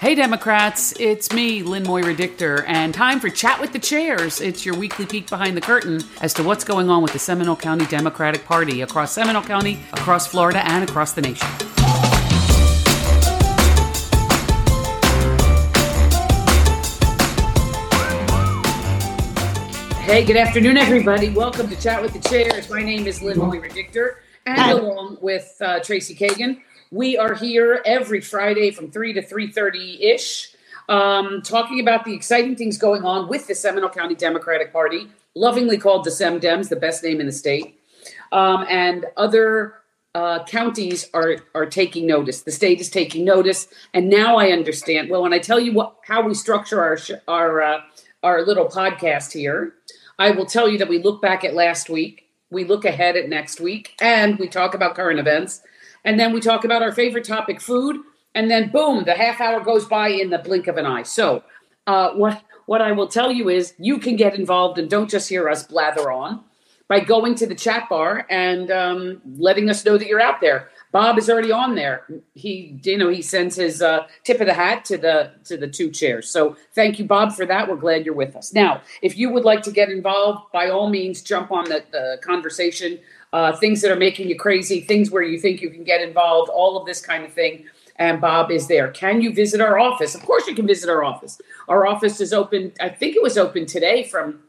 Hey, Democrats, it's me, Lynn Moira Dictor, and time for Chat with the Chairs. It's your weekly peek behind the curtain as to what's going on with the Seminole County Democratic Party across Seminole County, across Florida, and across the nation. Hey, good afternoon, everybody. Welcome to Chat with the Chairs. My name is Lynn Moira Dictor, and along with uh, Tracy Kagan, we are here every Friday from three to three thirty ish, um, talking about the exciting things going on with the Seminole County Democratic Party, lovingly called the Sem Dems, the best name in the state, um, and other uh, counties are are taking notice. The state is taking notice, and now I understand. Well, when I tell you what how we structure our sh- our uh, our little podcast here, I will tell you that we look back at last week, we look ahead at next week, and we talk about current events, and then we talk about our favorite topic, food, and then boom, the half hour goes by in the blink of an eye. So, uh, what what I will tell you is, you can get involved and don't just hear us blather on by going to the chat bar and um, letting us know that you're out there. Bob is already on there. He, you know, he sends his uh, tip of the hat to the to the two chairs. So thank you, Bob, for that. We're glad you're with us. Now, if you would like to get involved, by all means, jump on the, the conversation. Uh, things that are making you crazy, things where you think you can get involved, all of this kind of thing. And Bob is there. Can you visit our office? Of course, you can visit our office. Our office is open. I think it was open today from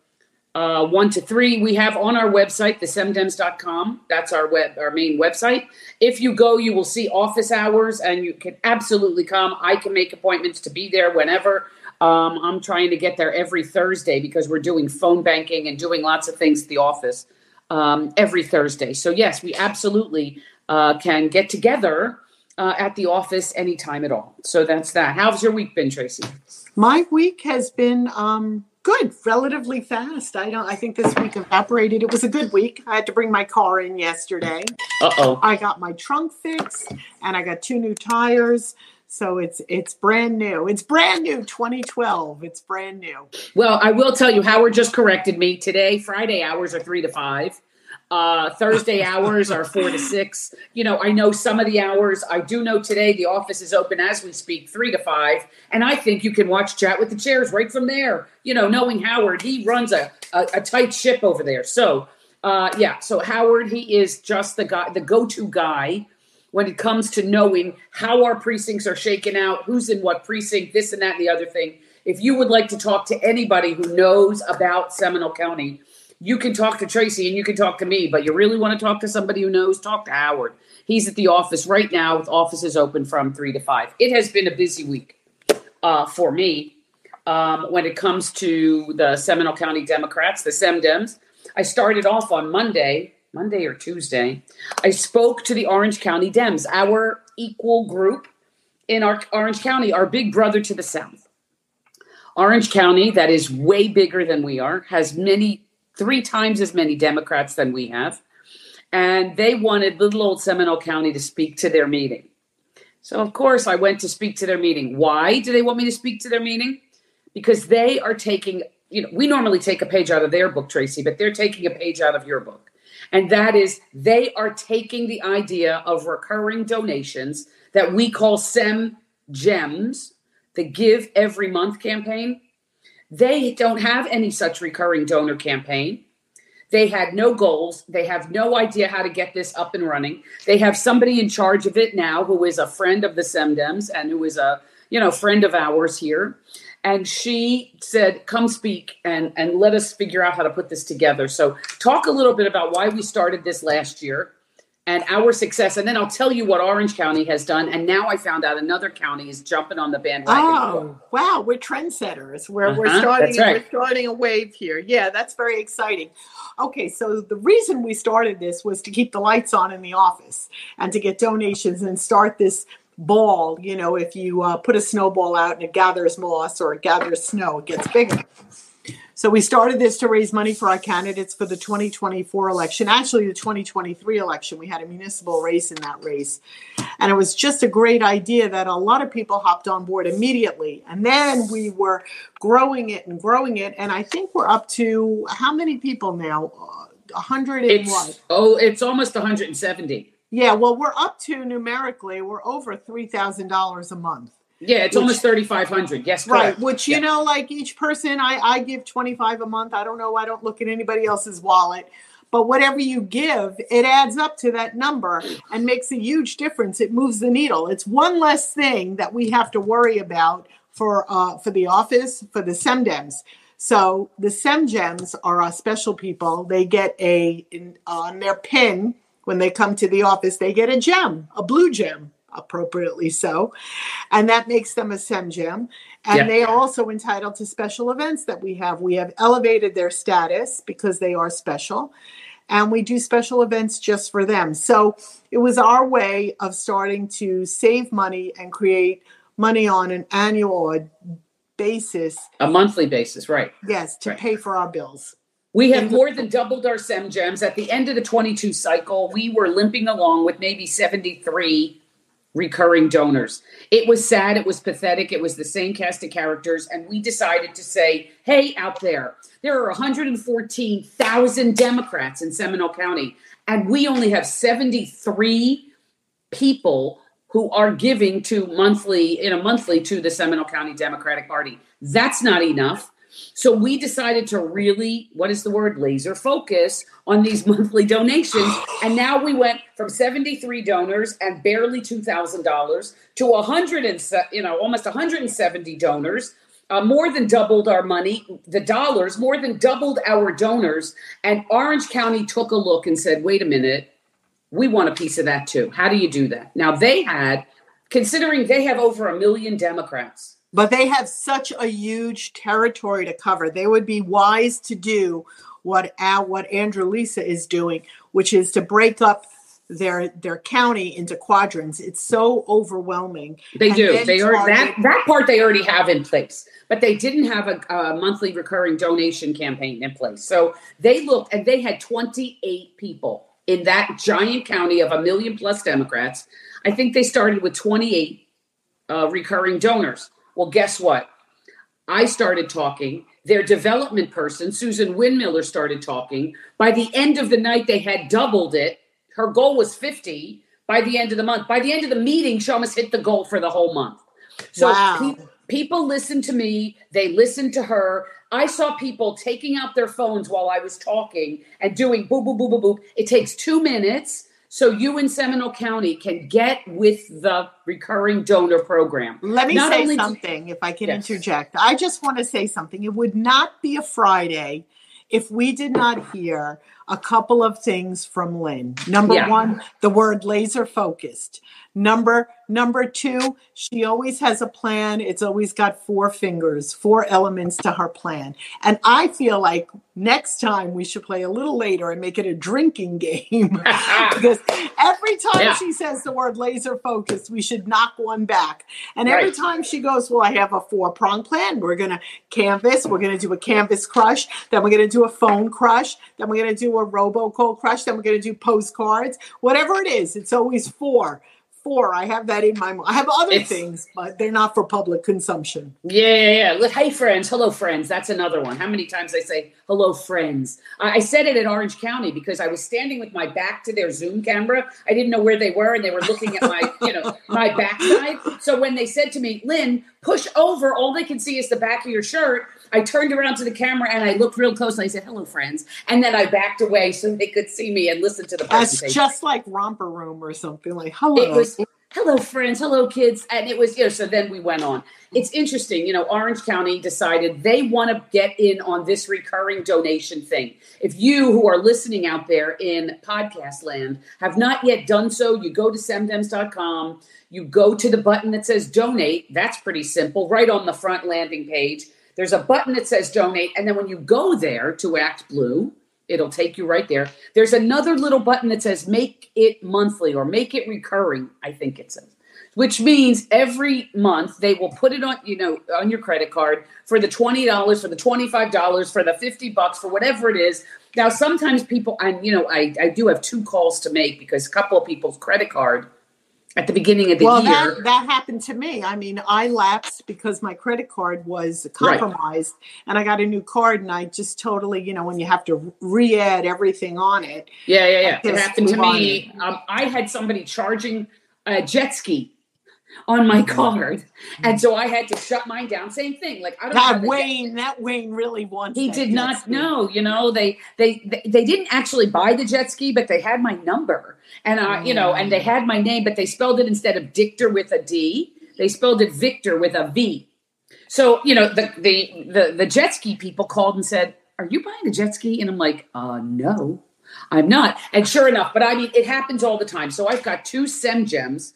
uh, one to three. We have on our website, thesemdems.com. That's our web, our main website. If you go, you will see office hours and you can absolutely come. I can make appointments to be there whenever. Um, I'm trying to get there every Thursday because we're doing phone banking and doing lots of things at the office um, every Thursday. So, yes, we absolutely uh, can get together uh, at the office anytime at all. So, that's that. How's your week been, Tracy? My week has been um, good, relatively fast. I don't. I think this week evaporated. It was a good week. I had to bring my car in yesterday. Uh oh. I got my trunk fixed, and I got two new tires. So it's it's brand new. It's brand new. 2012. It's brand new. Well, I will tell you, Howard just corrected me today. Friday hours are three to five. Uh, Thursday hours are four to six. You know, I know some of the hours. I do know today the office is open as we speak, three to five. And I think you can watch Chat with the Chairs right from there. You know, knowing Howard, he runs a, a, a tight ship over there. So, uh, yeah, so Howard, he is just the guy, the go to guy when it comes to knowing how our precincts are shaken out, who's in what precinct, this and that and the other thing. If you would like to talk to anybody who knows about Seminole County, you can talk to Tracy and you can talk to me, but you really want to talk to somebody who knows, talk to Howard. He's at the office right now with offices open from three to five. It has been a busy week uh, for me um, when it comes to the Seminole County Democrats, the SEMDEMs. I started off on Monday, Monday or Tuesday. I spoke to the Orange County Dems, our equal group in our Orange County, our big brother to the south. Orange County, that is way bigger than we are, has many, three times as many Democrats than we have. And they wanted little old Seminole County to speak to their meeting. So, of course, I went to speak to their meeting. Why do they want me to speak to their meeting? Because they are taking, you know, we normally take a page out of their book, Tracy, but they're taking a page out of your book. And that is, they are taking the idea of recurring donations that we call SEM GEMS, the Give Every Month campaign. They don't have any such recurring donor campaign. They had no goals. They have no idea how to get this up and running. They have somebody in charge of it now who is a friend of the SEMDEMs and who is a you know friend of ours here. And she said, "Come speak and and let us figure out how to put this together." So, talk a little bit about why we started this last year and our success, and then I'll tell you what Orange County has done. And now I found out another county is jumping on the bandwagon. Oh, wow, we're trendsetters. We're we're Uh-huh, starting right. we're starting a wave here. Yeah, that's very exciting. Okay, so the reason we started this was to keep the lights on in the office and to get donations and start this ball. You know, if you uh, put a snowball out and it gathers moss or it gathers snow, it gets bigger. So we started this to raise money for our candidates for the 2024 election. Actually, the 2023 election, we had a municipal race in that race. And it was just a great idea that a lot of people hopped on board immediately. And then we were growing it and growing it. And I think we're up to how many people now? Uh, 100 and It's what? oh, it's almost 170. Yeah, well, we're up to numerically, we're over $3,000 a month. Yeah, it's Which- almost thirty five hundred. Yes, Right, correct. which you Yeah. know, like each person, I I give twenty five a month. I don't know. I don't look at anybody else's wallet, but whatever you give, it adds up to that number and makes a huge difference. It moves the needle. It's one less thing that we have to worry about for uh for the office for the SEMDEMs. So the SEMGEMs are our special people. They get a in, on their pin when they come to the office. They get a gem, a blue gem, appropriately so, and that makes them a SEM gem. And Yeah. they are also entitled to special events that we have. We have elevated their status because they are special, and we do special events just for them. So it was our way of starting to save money and create money on an annual basis. a monthly basis, right? Yes, to Right. pay for our bills. We have more than doubled our SEM gems. At the end of the 22 cycle, we were limping along with maybe 73 recurring donors. It was sad. It was pathetic. It was the same cast of characters. And we decided to say, hey, out there, there are 114,000 Democrats in Seminole County, and we only have 73 people who are giving to monthly in a monthly to the Seminole County Democratic Party. That's not enough. So we decided to really, what is the word, laser focus on these monthly donations. And now we went from 73 donors and barely $2,000 to 100 and, you know, almost 170 donors. Uh, more than doubled our money, the dollars, more than doubled our donors. And Orange County took a look and said, wait a minute, we want a piece of that too. How do you do that? Now they had, considering they have over a million Democrats. But they have such a huge territory to cover. They would be wise to do what Al, what Andrew Lisa is doing, which is to break up their their county into quadrants. It's so overwhelming. They do. They are that that part they already have in place, but they didn't have a, a monthly recurring donation campaign in place. So they looked and they had 28 people in that giant county of a million plus Democrats. I think they started with 28 uh, recurring donors. Well, guess what? I started talking. Their development person, Susan Windmiller, started talking. By the end of the night, they had doubled it. Her goal was 50 by the end of the month. By the end of the meeting, she almost hit the goal for the whole month. So Wow. pe- people listened to me, they listened to her. I saw people taking out their phones while I was talking and doing boop, boop, boop, boop, boop. It takes two minutes. So you in Seminole County can get with the recurring donor program. Let me Not say only do- something, if I can Yes. interject. I just want to say something. It would not be a Friday if we did not hear a couple of things from Lynn. Number Yeah. one, the word laser focused. Number number two, she always has a plan. It's always got four fingers, four elements to her plan. And I feel like next time we should play a little later and make it a drinking game. because every time Yeah. she says the word laser focused, we should knock one back. And every Right. time she goes, Well, I have a four prong plan. We're going to canvas. We're going to do a canvas crush. Then we're going to do a phone crush. Then we're going to do a robocall crush. Then we're going to do postcards. Whatever it is, it's always four. Four. I have that in my mind. I have other It's- things, but they're not for public consumption. Yeah, yeah, yeah. Hey, friends. Hello, friends. That's another one. How many times I say hello, friends? I I said it in Orange County because I was standing with my back to their Zoom camera. I didn't know where they were, and they were looking at my, you know, my backside. So when they said to me, "Lynn, push over," all they can see is the back of your shirt. I turned around to the camera and I looked real close and I said, "Hello, friends," and then I backed away so they could see me and listen to the That's just like romper room or something like hello. It was hello friends, hello kids, and it was you know. So then we went on. It's interesting, you know. Orange County decided they want to get in on this recurring donation thing. If you who are listening out there in podcast land have not yet done so, you go to semdems.com. You go to the button that says donate. That's pretty simple. Right on the front landing page, there's a button that says donate, and then when you go there to Act Blue, it'll take you right there. There's another little button that says make it monthly or make it recurring, I think it says. Which means every month they will put it on, you know, on your credit card for the $20, for the $25, for the 50 bucks, for whatever it is. Now sometimes people and you know, I, I do have two calls to make because a couple of people's credit card at the beginning of the well, year. that, that happened to me. I mean, I lapsed because my credit card was Right. compromised and I got a new card and I just totally, you know, when you have to re add everything on it. Yeah, yeah, yeah. It happened to me. Um, I had somebody charging a jet ski. On my mm-hmm. card, and mm-hmm. so I had to shut mine down. Same thing. Like I don't God, Wayne, that Wayne really wants. He did not know. You know, they, they they they didn't actually buy the jet ski, but they had my number, and I, you know, and they mm. had my name, but they spelled it instead of Dictor with a D, they spelled it Victor with a V. So you know, the the the, the jet ski people called and said, "Are you buying a jet ski?" And I'm like, "Uh, no." I'm not. And sure enough, but I mean, it happens all the time. So I've got two SemGems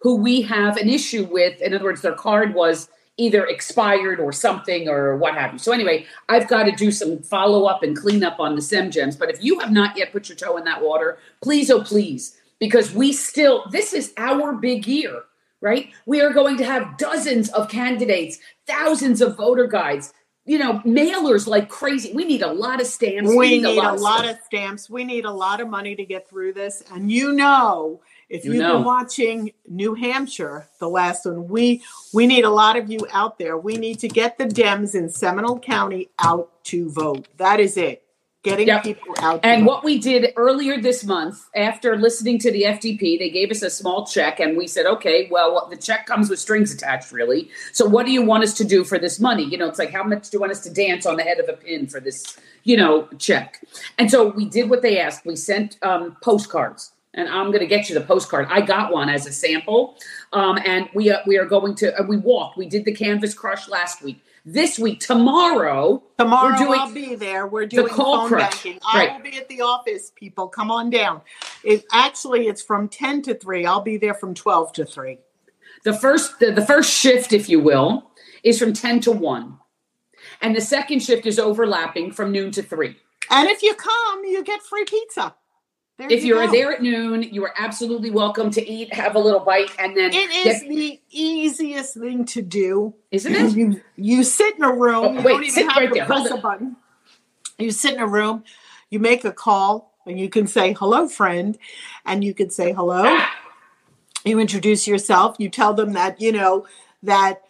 who we have an issue with. In other words, their card was either expired or something or what have you. So anyway, I've got to do some follow up and clean up on the SemGems. But if you have not yet put your toe in that water, please, oh please, because we still this is our big year, right? We are going to have dozens of candidates, thousands of voter guides. You know, mailers like crazy. We need a lot of stamps. We, we need, need, a lot, a lot of stamps. We need a lot of money to get through this. And you know, if you have know. been watching New Hampshire, the last one, we we need a lot of you out there. We need to get the Dems in Seminole County out to vote. That is it. Getting yep. people out. And vote. what we did earlier this month, after listening to the FDP, they gave us a small check, and we said, okay, well, the check comes with strings attached, really. So, what do you want us to do for this money? You know, it's like, how much do you want us to dance on the head of a pin for this, you know, check? And so we did what they asked. We sent um, postcards and I'm going to get you the postcard. I got one as a sample, um, and we uh, we are going to uh, we walked. We did the canvas crush last week. This week, tomorrow, tomorrow we're doing I'll be there. We're doing the call phone crush. banking. Right. I will be at the office. People, come on down. It actually it's from ten to three. I'll be there from twelve to three. The first the, the first shift, if you will, is from ten to one, and the second shift is overlapping from noon to three. And if you come, you get free pizza. There if you are there at noon, you are absolutely welcome to eat, have a little bite, and then it is get... the easiest thing to do. Isn't it? You you sit in a room. Oh, you wait, don't even have right to there. press a button. You sit in a room. You make a call, and you can say hello, friend, and you can say hello. You introduce yourself. You tell them that you know that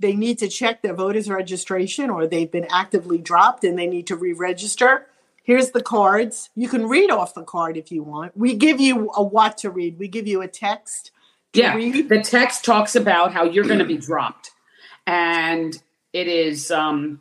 they need to check their voters registration or they've been actively dropped and they need to re-register Here's the cards. You can read off the card if you want. We give you a what to read. We give you a text. yeah, read. the text talks about how you're going to be dropped, and it is. Um,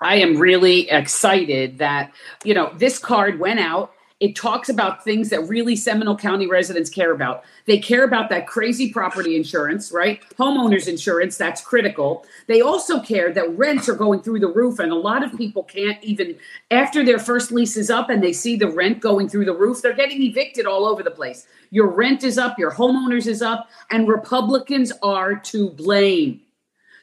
I am really excited that you know this card went out it talks about things that really Seminole County residents care about. They care about that crazy property insurance, right? Homeowners insurance, that's critical. They also care that rents are going through the roof, and a lot of people can't even, after their first lease is up and they see the rent going through the roof, they're getting evicted all over the place. Your rent is up, your homeowners is up, and Republicans are to blame.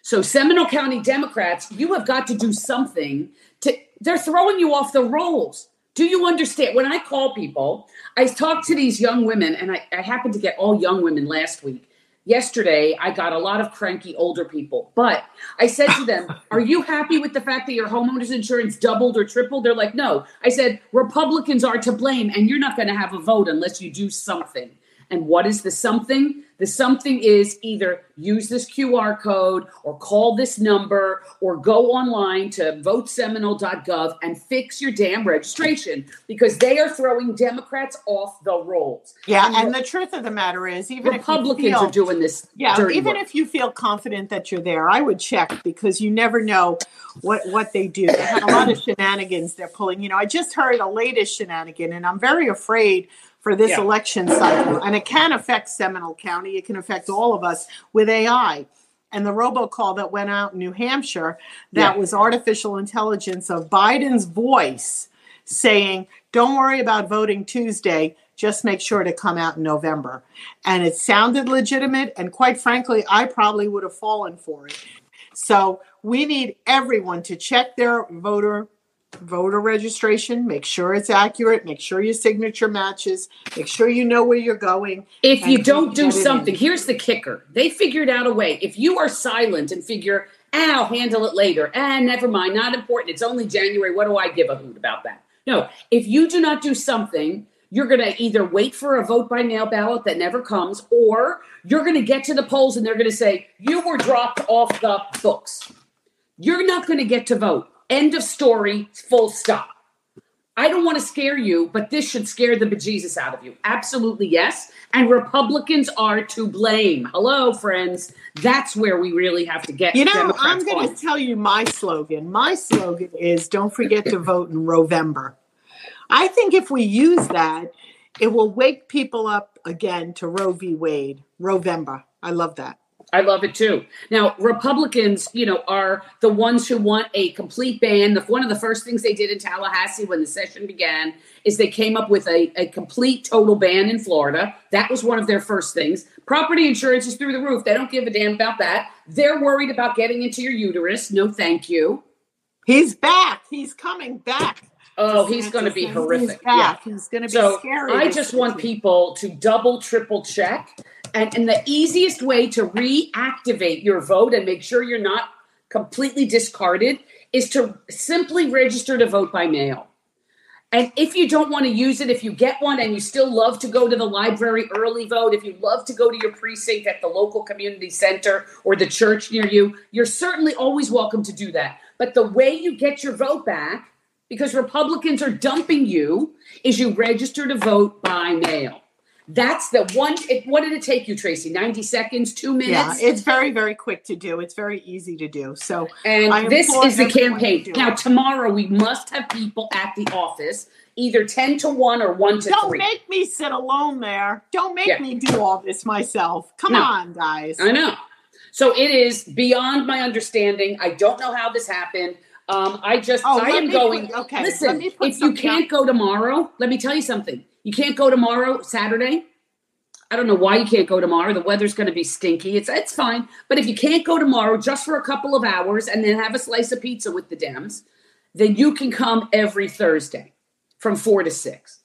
So, Seminole County Democrats, you have got to do something to, they're throwing you off the rolls. Do you understand? When I call people, I talk to these young women, and I, I happened to get all young women last week. Yesterday, I got a lot of cranky older people, but I said to them, Are you happy with the fact that your homeowner's insurance doubled or tripled? They're like, No. I said, Republicans are to blame, and you're not going to have a vote unless you do something. And what is the something? The something is either use this QR code or call this number or go online to voteseminole.gov and fix your damn registration because they are throwing Democrats off the rolls. Yeah, and, and the truth of the matter is, even Republicans feel, are doing this. Yeah, even work. if you feel confident that you're there, I would check because you never know what what they do. They have a lot of shenanigans they're pulling. You know, I just heard a latest shenanigan, and I'm very afraid for this yeah. election cycle. And it can affect Seminole County, it can affect all of us with AI. And the robocall that went out in New Hampshire, that yeah. was artificial intelligence of Biden's voice saying, Don't worry about voting Tuesday, just make sure to come out in November. And it sounded legitimate. And quite frankly, I probably would have fallen for it. So we need everyone to check their voter voter registration, make sure it's accurate, make sure your signature matches, make sure you know where you're going. If you don't do something, here's the kicker. They figured out a way. If you are silent and figure, ah, I'll handle it later, ah, never mind, not important. It's only January. What do I give a hoot about that? No, if you do not do something, you're going to either wait for a vote by mail ballot that never comes, or you're going to get to the polls and they're going to say, you were dropped off the books. You're not going to get to vote. End of story, full stop. I don't want to scare you, but this should scare the bejesus out of you. Absolutely yes. And Republicans are to blame. Hello, friends. That's where we really have to get. You know, Democrats I'm going to tell you my slogan. My slogan is don't forget to vote in November. I think if we use that, it will wake people up again to Roe v. Wade, November. I love that. I love it too. Now, Republicans, you know, are the ones who want a complete ban. The, one of the first things they did in Tallahassee when the session began is they came up with a, a complete total ban in Florida. That was one of their first things. Property insurance is through the roof. They don't give a damn about that. They're worried about getting into your uterus. No, thank you. He's back. He's coming back. Oh, he's going to be horrific. He's yeah. He's going to be so scary. I just want people to double, triple check and, and the easiest way to reactivate your vote and make sure you're not completely discarded is to simply register to vote by mail. And if you don't want to use it, if you get one and you still love to go to the library early vote, if you love to go to your precinct at the local community center or the church near you, you're certainly always welcome to do that. But the way you get your vote back, because Republicans are dumping you, is you register to vote by mail. That's the one. It, what did it take you, Tracy? 90 seconds, two minutes? Yeah, it's very, very quick to do. It's very easy to do. So, and this is the campaign. Now, tomorrow we must have people at the office, either 10 to 1 or 1 to Don't 3. Don't make me sit alone there. Don't make yeah. me do all this myself. Come no. on, guys. I know. So, it is beyond my understanding. I don't know how this happened. Um, I just, oh, I am going. Put, okay. Listen, if you can't go tomorrow, let me tell you something you can't go tomorrow, Saturday. I don't know why you can't go tomorrow. The weather's going to be stinky. It's it's fine. But if you can't go tomorrow just for a couple of hours and then have a slice of pizza with the Dems, then you can come every Thursday from 4 to 6.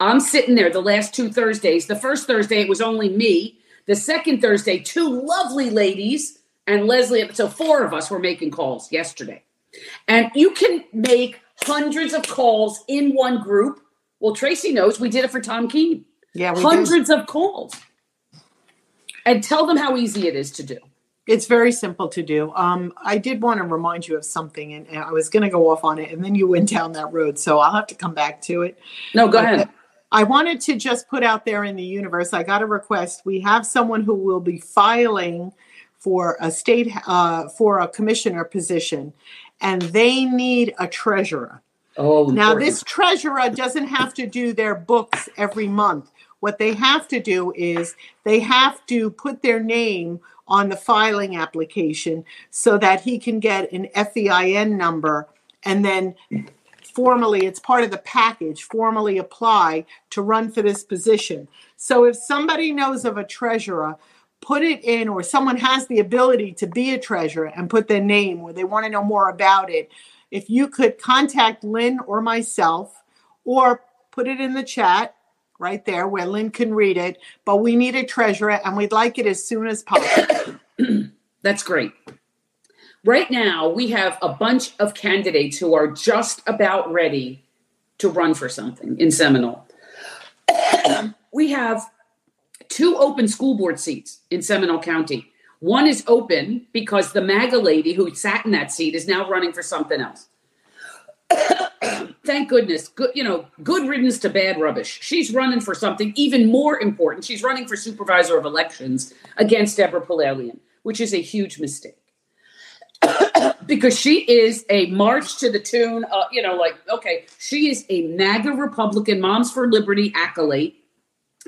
I'm sitting there the last two Thursdays. The first Thursday it was only me. The second Thursday two lovely ladies and Leslie so four of us were making calls yesterday. And you can make hundreds of calls in one group well, Tracy knows we did it for Tom Keen. Yeah, hundreds of calls. And tell them how easy it is to do. It's very simple to do. Um, I did want to remind you of something, and, and I was going to go off on it, and then you went down that road, so I'll have to come back to it. No, go but ahead. I wanted to just put out there in the universe. I got a request. We have someone who will be filing for a state uh, for a commissioner position, and they need a treasurer. Oh, now important. this treasurer doesn't have to do their books every month. What they have to do is they have to put their name on the filing application so that he can get an FEIN number and then formally it's part of the package formally apply to run for this position. So if somebody knows of a treasurer put it in or someone has the ability to be a treasurer and put their name or they want to know more about it if you could contact Lynn or myself or put it in the chat right there where Lynn can read it. But we need a treasurer and we'd like it as soon as possible. That's great. Right now, we have a bunch of candidates who are just about ready to run for something in Seminole. we have two open school board seats in Seminole County. One is open because the MAGA lady who sat in that seat is now running for something else. Thank goodness. Good, you know, good riddance to bad rubbish. She's running for something even more important. She's running for supervisor of elections against Deborah Polalian, which is a huge mistake. because she is a march to the tune, of, you know, like, okay, she is a MAGA Republican, Moms for Liberty acolyte.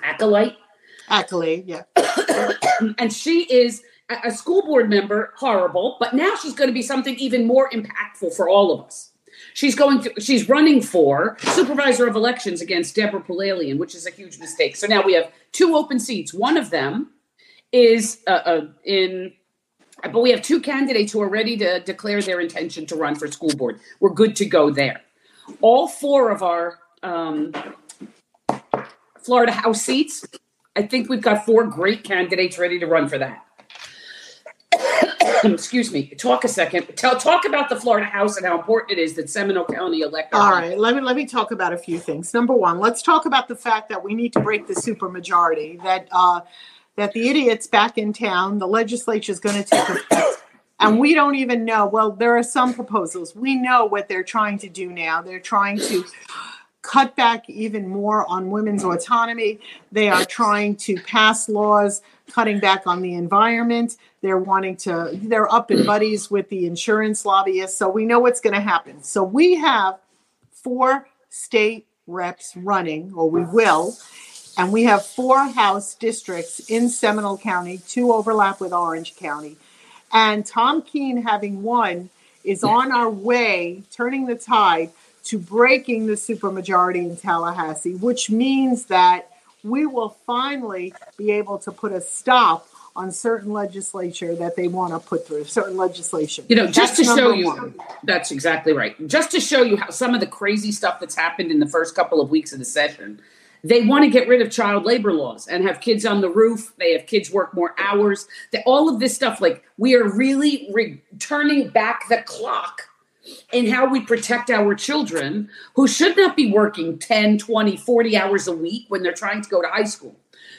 Acolyte? Acolyte, yeah. and she is a school board member, horrible, but now she's going to be something even more impactful for all of us. She's going to she's running for supervisor of elections against Deborah Polalian, which is a huge mistake. So now we have two open seats. One of them is uh, uh, in but we have two candidates who are ready to declare their intention to run for school board. We're good to go there. All four of our um, Florida House seats, I think we've got four great candidates ready to run for that. Excuse me, talk a second. Tell talk about the Florida House and how important it is that Seminole County elect. All right, let me let me talk about a few things. Number one, let's talk about the fact that we need to break the supermajority. That uh, that the idiots back in town, the legislature is going to take effect. And we don't even know. Well, there are some proposals. We know what they're trying to do now. They're trying to cut back even more on women's autonomy. They are trying to pass laws cutting back on the environment. They're wanting to, they're up in buddies with the insurance lobbyists. So we know what's going to happen. So we have four state reps running, or we will, and we have four House districts in Seminole County, two overlap with Orange County. And Tom Keen, having won, is on our way, turning the tide to breaking the supermajority in Tallahassee, which means that we will finally be able to put a stop on certain legislature that they want to put through certain legislation. You know, just that's to show you, one. that's exactly right. Just to show you how some of the crazy stuff that's happened in the first couple of weeks of the session. They want to get rid of child labor laws and have kids on the roof. They have kids work more hours. They, all of this stuff, like we are really re- turning back the clock in how we protect our children who should not be working 10, 20, 40 hours a week when they're trying to go to high school.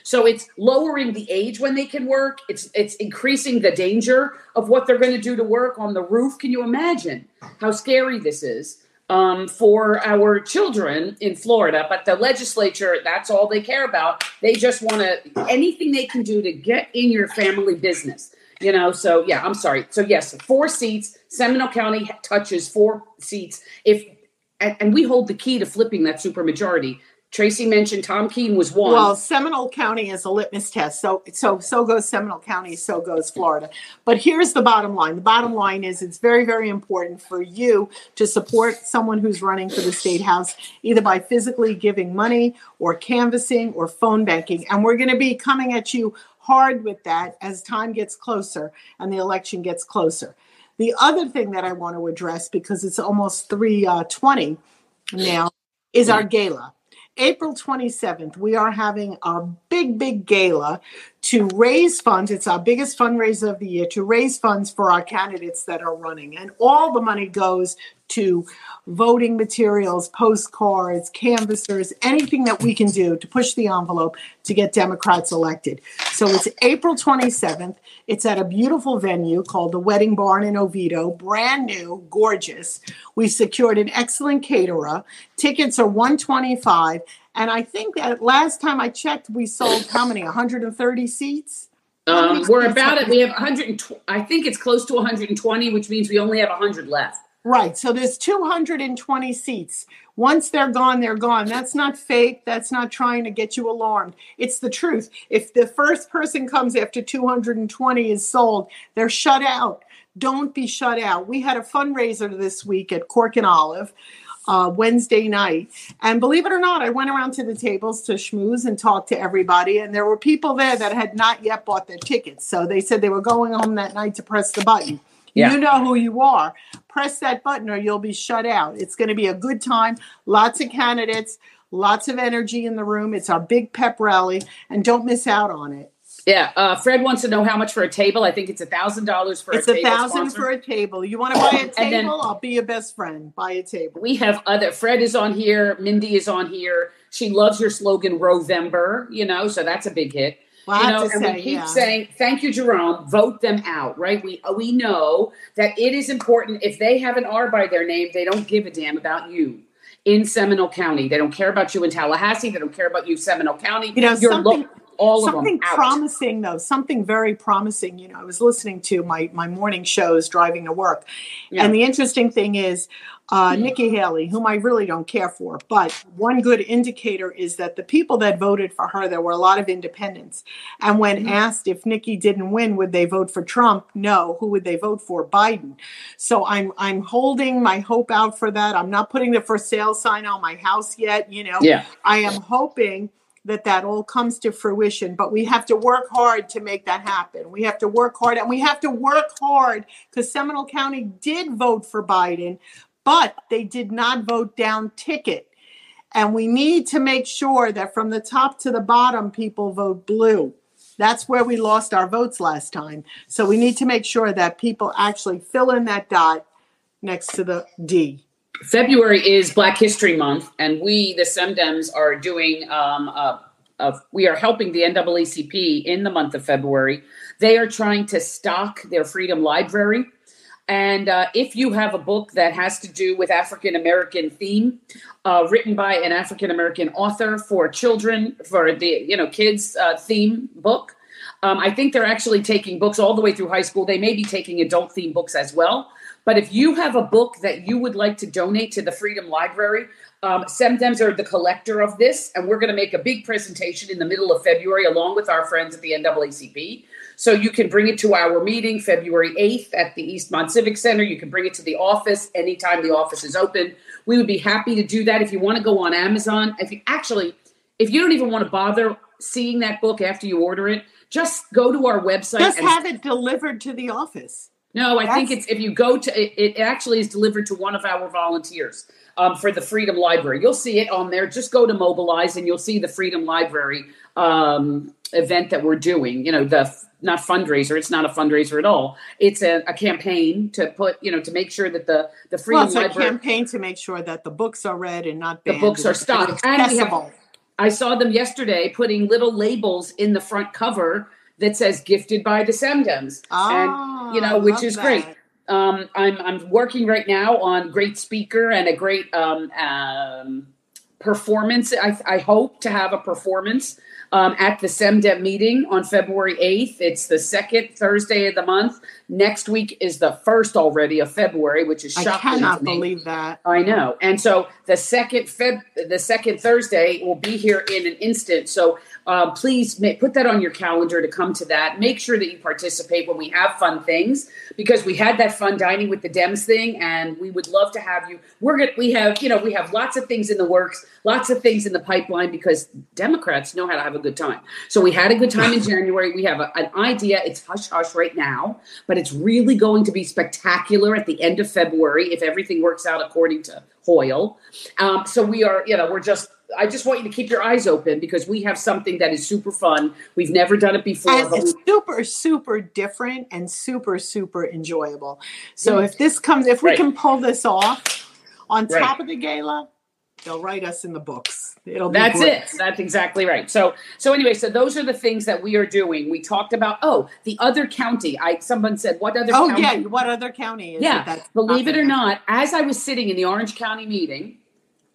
So it's lowering the age when they can work. It's it's increasing the danger of what they're going to do to work on the roof. Can you imagine how scary this is um, for our children in Florida? But the legislature, that's all they care about. They just want to anything they can do to get in your family business. You know, so yeah, I'm sorry. So yes, four seats. Seminole County touches four seats. If and, and we hold the key to flipping that supermajority. Tracy mentioned Tom Keen was one. Well, Seminole County is a litmus test. So so so goes Seminole County, so goes Florida. But here's the bottom line. The bottom line is it's very very important for you to support someone who's running for the state house either by physically giving money or canvassing or phone banking. And we're going to be coming at you hard with that as time gets closer and the election gets closer. The other thing that I want to address because it's almost 320 uh, now is our gala. April 27th, we are having our big, big gala to raise funds. It's our biggest fundraiser of the year to raise funds for our candidates that are running. And all the money goes to voting materials, postcards, canvassers, anything that we can do to push the envelope to get Democrats elected. So it's April 27th. It's at a beautiful venue called the Wedding Barn in Oviedo, brand new, gorgeous. We secured an excellent caterer. Tickets are 125 and I think that last time I checked we sold how many? 130 seats? Um, we're about it. We have 120. I think it's close to 120, which means we only have 100 left. Right. So there's 220 seats. Once they're gone, they're gone. That's not fake. That's not trying to get you alarmed. It's the truth. If the first person comes after 220 is sold, they're shut out. Don't be shut out. We had a fundraiser this week at Cork and Olive. Uh, Wednesday night. And believe it or not, I went around to the tables to schmooze and talk to everybody. And there were people there that had not yet bought their tickets. So they said they were going home that night to press the button. Yeah. You know who you are. Press that button or you'll be shut out. It's going to be a good time. Lots of candidates, lots of energy in the room. It's our big pep rally, and don't miss out on it. Yeah, uh, Fred wants to know how much for a table. I think it's a thousand dollars for it's a table. It's a thousand for a table. You want to buy a table? Then, I'll be your best friend. Buy a table. We have other. Fred is on here. Mindy is on here. She loves your slogan, Rovember. You know, so that's a big hit. Well, you know, and say, we keep yeah. saying, "Thank you, Jerome." Vote them out, right? We we know that it is important. If they have an R by their name, they don't give a damn about you in Seminole County. They don't care about you in Tallahassee. They don't care about you, Seminole County. You know, You're something. Lo- all something promising though something very promising you know i was listening to my my morning shows driving to work yeah. and the interesting thing is uh, mm-hmm. Nikki Haley, whom I really don't care for. But one good indicator is that the people that voted for her, there were a lot of independents. And when mm-hmm. asked if Nikki didn't win, would they vote for Trump? No. Who would they vote for? Biden. So I'm I'm holding my hope out for that. I'm not putting the for sale sign on my house yet. You know, yeah. I am hoping that that all comes to fruition but we have to work hard to make that happen we have to work hard and we have to work hard because seminole county did vote for biden but they did not vote down ticket. And we need to make sure that from the top to the bottom, people vote blue. That's where we lost our votes last time. So we need to make sure that people actually fill in that dot next to the D. February is Black History Month, and we, the SEMDEMs, are doing, um, a, a, we are helping the NAACP in the month of February. They are trying to stock their Freedom Library And uh, if you have a book that has to do with African American theme, uh, written by an African American author for children, for the you know kids uh, theme book, um, I think they're actually taking books all the way through high school. They may be taking adult theme books as well. But if you have a book that you would like to donate to the Freedom Library, um, SEMDEMs are the collector of this, and we're going to make a big presentation in the middle of February along with our friends at the NAACP. So you can bring it to our meeting February 8th at the Eastmonte Civic Center. You can bring it to the office anytime the office is open. We would be happy to do that. If you want to go on Amazon, if you actually, if you don't even want to bother seeing that book after you order it, just go to our website. Just have it delivered to the office. No, I That's... think it's if you go to it, it actually is delivered to one of our volunteers um, for the Freedom Library. You'll see it on there. Just go to Mobilize and you'll see the Freedom Library um, event that we're doing. You know, the not fundraiser. It's not a fundraiser at all. It's a, a campaign to put, you know, to make sure that the the Freedom well, Library campaign to make sure that the books are read and not the books are stocked. And we have, I saw them yesterday putting little labels in the front cover that says "gifted by the SEMDEMs," oh, and you know, which is that. great. Um, I'm I'm working right now on great speaker and a great um, um, performance. I, I hope to have a performance um, at the SEMDEM meeting on February 8th. It's the second Thursday of the month. Next week is the first already of February, which is shocking. I cannot believe that. I know. And so the second Feb, the second Thursday will be here in an instant. So uh, please make, put that on your calendar to come to that. Make sure that you participate when we have fun things because we had that fun dining with the Dems thing, and we would love to have you. We're gonna we have you know we have lots of things in the works, lots of things in the pipeline because Democrats know how to have a good time. So we had a good time in January. We have a, an idea. It's hush hush right now, but it's really going to be spectacular at the end of February if everything works out according to Hoyle. Um, so we are you know we're just I just want you to keep your eyes open because we have something that is super fun. We've never done it before. And it's we- super, super different and super, super enjoyable. So if this comes, if we right. can pull this off on top of the gala, they'll write us in the books. It'll That's it. That's exactly right. So so anyway, so those are the things that we are doing. We talked about oh, the other county. I someone said what other Oh county? yeah, what other county is yeah. it? Believe it or not, as I was sitting in the Orange County meeting,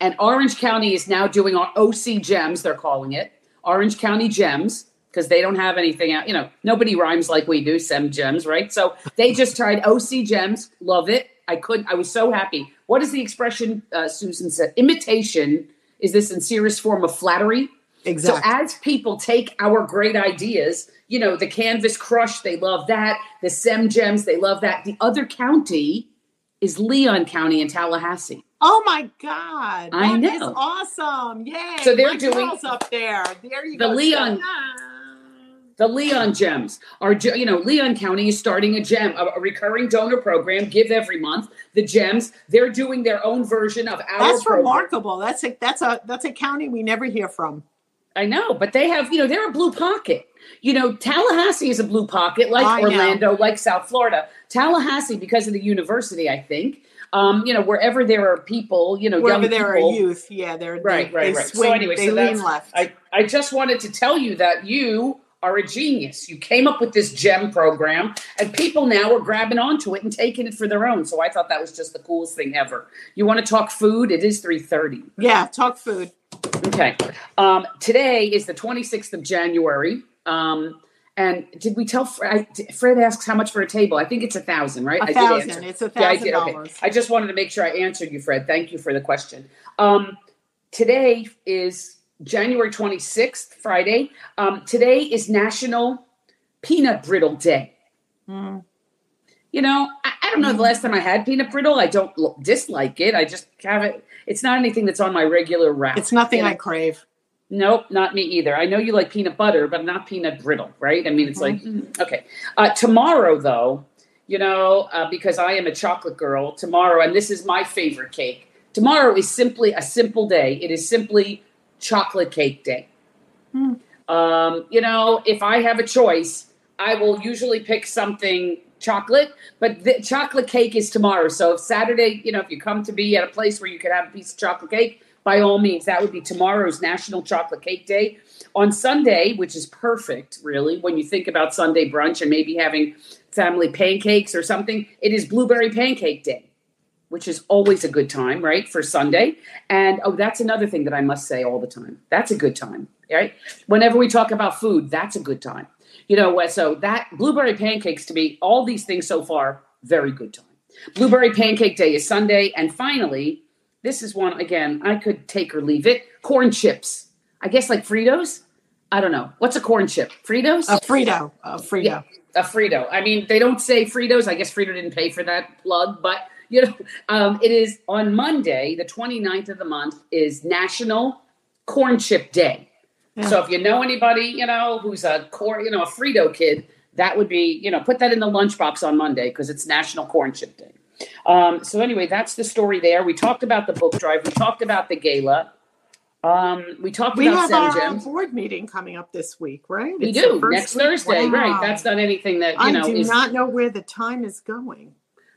and Orange County is now doing our OC Gems, they're calling it Orange County Gems because they don't have anything out. You know, nobody rhymes like we do, Sem Gems, right? So they just tried OC Gems. Love it. I couldn't, I was so happy. What is the expression uh, Susan said? Imitation is the sincerest form of flattery. Exactly. So as people take our great ideas, you know, the Canvas Crush, they love that. The Sem Gems, they love that. The other county is Leon County in Tallahassee. Oh my God. I know. Is awesome. Yay. So they're my doing up there. There you the go. Leon. The Leon Gems are, you know, Leon County is starting a gem, a, recurring donor program, give every month. The Gems, they're doing their own version of our. That's program. remarkable. That's a that's a that's a county we never hear from. I know, but they have, you know, they're a blue pocket. You know, Tallahassee is a blue pocket, like I Orlando, know. like South Florida. Tallahassee, because of the university, I think, um, you know, wherever there are people, you know, wherever there people, are youth, yeah, they're right, they, right, they right. Swing, so anyway, they so lean left. I, I just wanted to tell you that you are a genius. You came up with this gem program, and people now are grabbing onto it and taking it for their own. So I thought that was just the coolest thing ever. You want to talk food? It is three thirty. Yeah, talk food. Okay. Um, today is the twenty sixth of January. Um, and did we tell Fred? Fred asks how much for a table. I think it's a thousand, right? A I thousand. It's a thousand yeah, dollars. Okay. I just wanted to make sure I answered you, Fred. Thank you for the question. Um, today is January 26th, Friday. Um, today is National Peanut Brittle Day. Mm. You know, I, I, don't know the last time I had peanut brittle. I don't dislike it. I just have it. It's not anything that's on my regular route. It's nothing? I crave. Nope, not me either. I know you like peanut butter, but not peanut brittle, right? I mean, it's mm-hmm. like, okay. Uh, tomorrow, though, you know, uh, because I am a chocolate girl, tomorrow, and this is my favorite cake, tomorrow is simply a simple day. It is simply chocolate cake day. Mm. Um, you know, if I have a choice, I will usually pick something chocolate, but the chocolate cake is tomorrow. So if Saturday, you know, if you come to be at a place where you could have a piece of chocolate cake, by all means, that would be tomorrow's National Chocolate Cake Day. On Sunday, which is perfect, really, when you think about Sunday brunch and maybe having family pancakes or something, it is blueberry pancake day, which is always a good time, right? For Sunday. And oh, that's another thing that I must say all the time. That's a good time, right? Whenever we talk about food, that's a good time. You know, so that blueberry pancakes to me, all these things so far, very good time. Blueberry pancake day is Sunday. And finally, this is one, again, I could take or leave it corn chips. I guess like Fritos. I don't know. What's a corn chip? Fritos? A Frito. A Frito. Yeah, a Frito. I mean, they don't say Fritos. I guess Frito didn't pay for that plug, but you know, um, it is on Monday, the 29th of the month, is National Corn Chip Day. Yeah. So if you know anybody, you know, who's a corn, you know, a Frito kid, that would be, you know, put that in the lunchbox on Monday because it's National Corn Chip Day. Um, so anyway, that's the story there. We talked about the book drive. We talked about the gala. Um, we talked we about have our board meeting coming up this week, right? We it's do next week. Thursday, wow. right? That's not anything that you I know. I do is, not know where the time is going.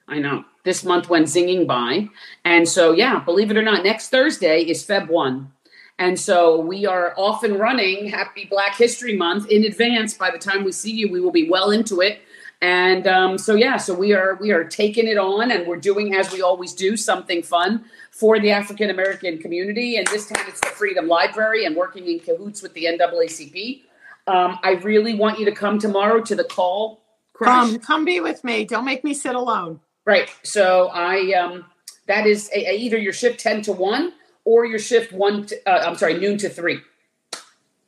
I know this month went zinging by, and so yeah, believe it or not, next Thursday is Feb one, and so we are off and running. Happy Black History Month in advance. By the time we see you, we will be well into it. And um, so yeah, so we are we are taking it on, and we're doing as we always do something fun for the African American community. And this time it's the Freedom Library and working in cahoots with the NAACP. Um, I really want you to come tomorrow to the call. Come, come be with me. Don't make me sit alone. Right. So I um, that is a, a, either your shift ten to one or your shift one. To, uh, I'm sorry, noon to three.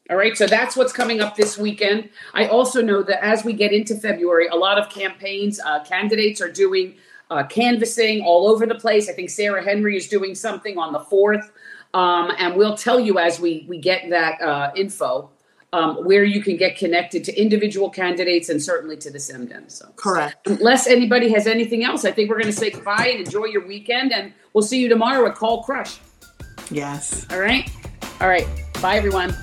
All right, so that's what's coming up this weekend. I also know that as we get into February, a lot of campaigns, uh, candidates are doing uh, canvassing all over the place. I think Sarah Henry is doing something on the 4th. Um, and we'll tell you as we, we get that uh, info um, where you can get connected to individual candidates and certainly to the SEMDEM. So. Correct. Unless anybody has anything else, I think we're going to say goodbye and enjoy your weekend. And we'll see you tomorrow at Call Crush. Yes. All right. All right. Bye, everyone.